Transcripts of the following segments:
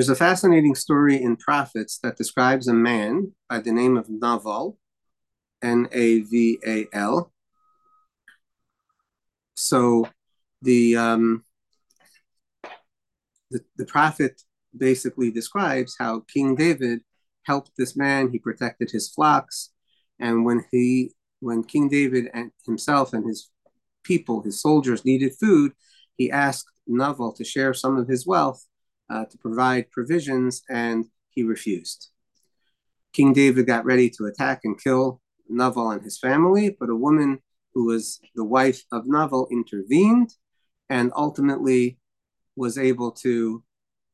There's a fascinating story in Prophets that describes a man by the name of Naval, N A V A L. So the, um, the the prophet basically describes how King David helped this man. He protected his flocks, and when he when King David and himself and his people, his soldiers, needed food, he asked Naval to share some of his wealth uh, to provide provisions, and he refused. King David got ready to attack and kill Naval and his family, but a woman who was the wife of Naval intervened and ultimately was able to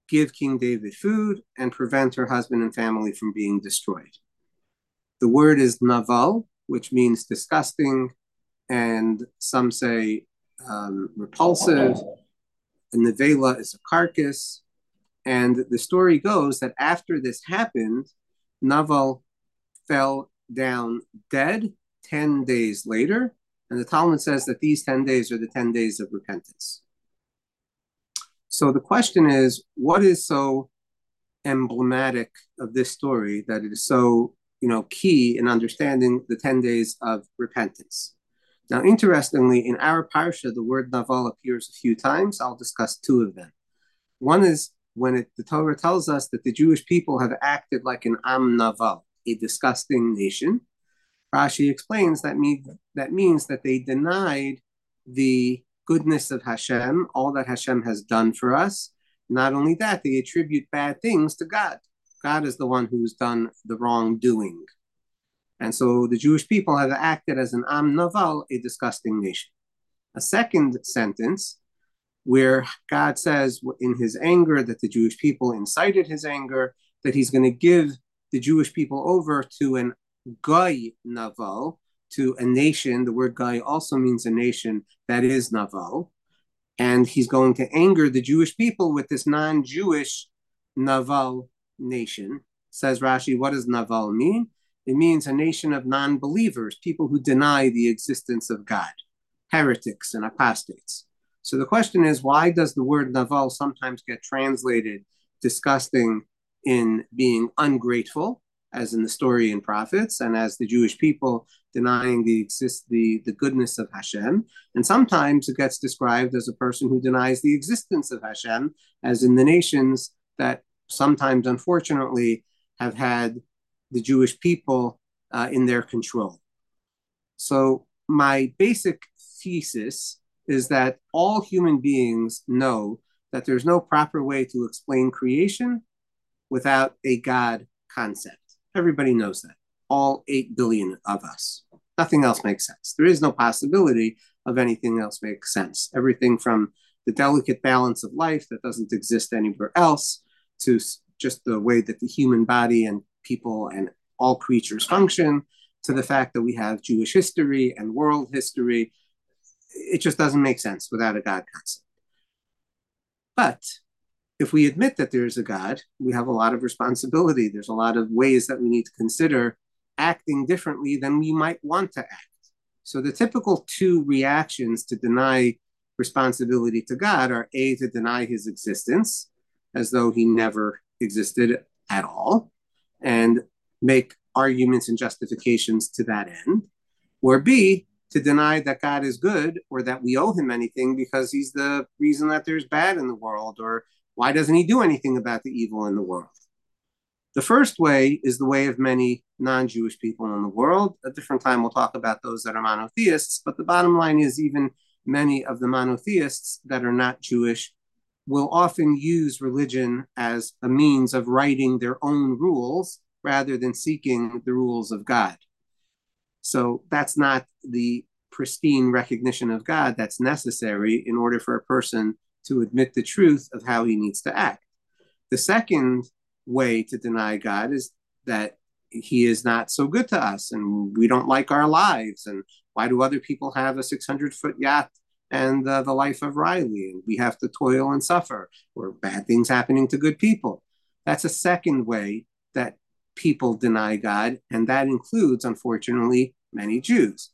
give King David food and prevent her husband and family from being destroyed. The word is Naval, which means disgusting, and some say um, repulsive. A nevela is a carcass. And the story goes that after this happened, Naval fell down dead 10 days later. And the Talmud says that these 10 days are the 10 days of repentance. So the question is what is so emblematic of this story that it is so you know key in understanding the 10 days of repentance now interestingly in our parsha the word naval appears a few times i'll discuss two of them one is when it, the Torah tells us that the Jewish people have acted like an Am Naval, a disgusting nation, Rashi explains that, mean, that means that they denied the goodness of Hashem, all that Hashem has done for us. Not only that, they attribute bad things to God. God is the one who's done the wrongdoing. And so the Jewish people have acted as an Am Naval, a disgusting nation. A second sentence where God says in his anger that the Jewish people incited his anger, that he's going to give the Jewish people over to an Goy Naval, to a nation. The word Goy also means a nation that is Naval. And he's going to anger the Jewish people with this non Jewish Naval nation. Says Rashi, what does Naval mean? It means a nation of non believers, people who deny the existence of God, heretics and apostates. So the question is, why does the word naval sometimes get translated disgusting in being ungrateful, as in the story in prophets, and as the Jewish people denying the exist the, the goodness of Hashem, and sometimes it gets described as a person who denies the existence of Hashem, as in the nations that sometimes, unfortunately, have had the Jewish people uh, in their control. So my basic thesis is that all human beings know that there's no proper way to explain creation without a God concept. Everybody knows that. All 8 billion of us. Nothing else makes sense. There is no possibility of anything else makes sense. Everything from the delicate balance of life that doesn't exist anywhere else to just the way that the human body and people and all creatures function to the fact that we have Jewish history and world history it just doesn't make sense without a God concept. But if we admit that there is a God, we have a lot of responsibility. There's a lot of ways that we need to consider acting differently than we might want to act. So the typical two reactions to deny responsibility to God are A, to deny his existence, as though he never existed at all, and make arguments and justifications to that end, or B, to deny that God is good or that we owe him anything because he's the reason that there's bad in the world, or why doesn't he do anything about the evil in the world? The first way is the way of many non Jewish people in the world. A different time, we'll talk about those that are monotheists, but the bottom line is even many of the monotheists that are not Jewish will often use religion as a means of writing their own rules rather than seeking the rules of God. So that's not the pristine recognition of God that's necessary in order for a person to admit the truth of how he needs to act. The second way to deny God is that he is not so good to us and we don't like our lives. And why do other people have a 600 foot yacht and uh, the life of Riley? And we have to toil and suffer or bad things happening to good people. That's a second way that people deny God. And that includes, unfortunately, many Jews.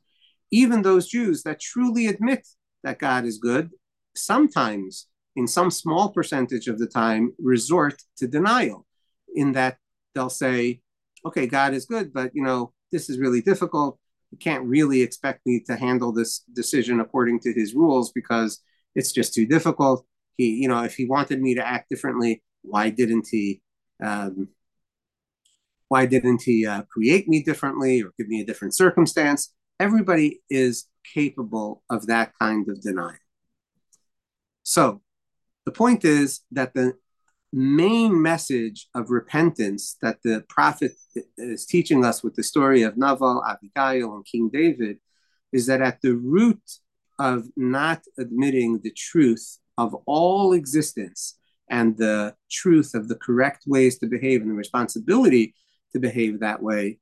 Even those Jews that truly admit that God is good sometimes in some small percentage of the time, resort to denial, in that they'll say, okay, God is good, but you know, this is really difficult. You can't really expect me to handle this decision according to his rules because it's just too difficult. He, you know, if he wanted me to act differently, why didn't he? Um, why didn't he uh, create me differently or give me a different circumstance? Everybody is capable of that kind of denial. So the point is that the main message of repentance that the prophet is teaching us with the story of Naval, Abigail, and King David is that at the root of not admitting the truth of all existence and the truth of the correct ways to behave and the responsibility to behave that way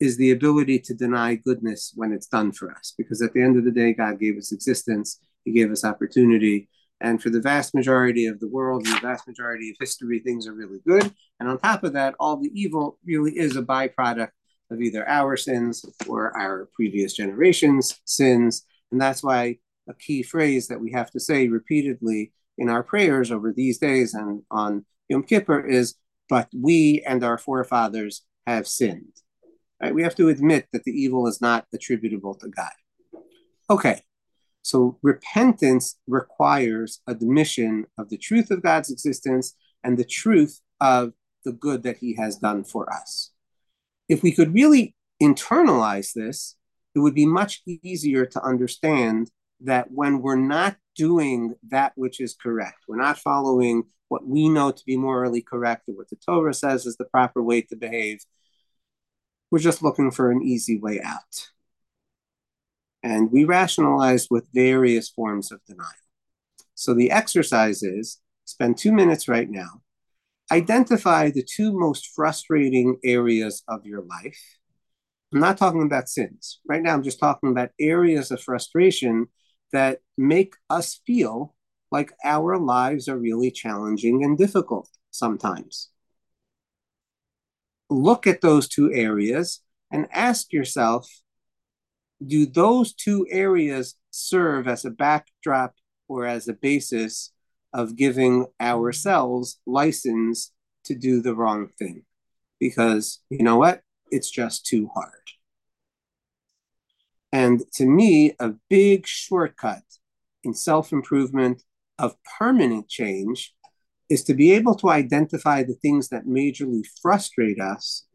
is the ability to deny goodness when it's done for us. Because at the end of the day, God gave us existence, He gave us opportunity, and for the vast majority of the world and the vast majority of history, things are really good. And on top of that, all the evil really is a byproduct of either our sins or our previous generations' sins. And that's why a key phrase that we have to say repeatedly in our prayers over these days and on Yom Kippur is, but we and our forefathers have sinned. Right? We have to admit that the evil is not attributable to God. Okay, so repentance requires admission of the truth of God's existence and the truth of the good that he has done for us. If we could really internalize this, it would be much easier to understand that when we're not doing that which is correct, we're not following what we know to be morally correct or what the Torah says is the proper way to behave, we're just looking for an easy way out. And we rationalize with various forms of denial. So the exercise is spend two minutes right now, identify the two most frustrating areas of your life. I'm not talking about sins. Right now, I'm just talking about areas of frustration that make us feel like our lives are really challenging and difficult sometimes. Look at those two areas and ask yourself do those two areas serve as a backdrop or as a basis of giving ourselves license to do the wrong thing? Because you know what? It's just too hard. And to me, a big shortcut in self improvement of permanent change is to be able to identify the things that majorly frustrate us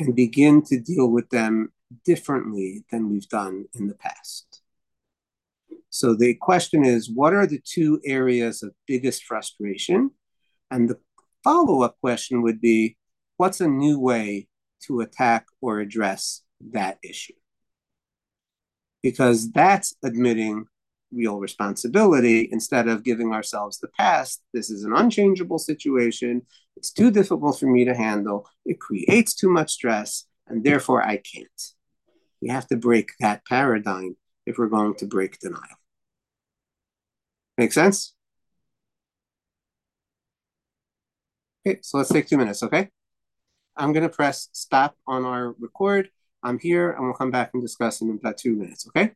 and begin to deal with them differently than we've done in the past. So the question is what are the two areas of biggest frustration? And the follow up question would be what's a new way to attack or address that issue? Because that's admitting real responsibility instead of giving ourselves the past. This is an unchangeable situation. It's too difficult for me to handle. It creates too much stress, and therefore I can't. We have to break that paradigm if we're going to break denial. Make sense? Okay, so let's take two minutes, okay? I'm going to press stop on our record. I'm here, and we'll come back and discuss in about two minutes, okay?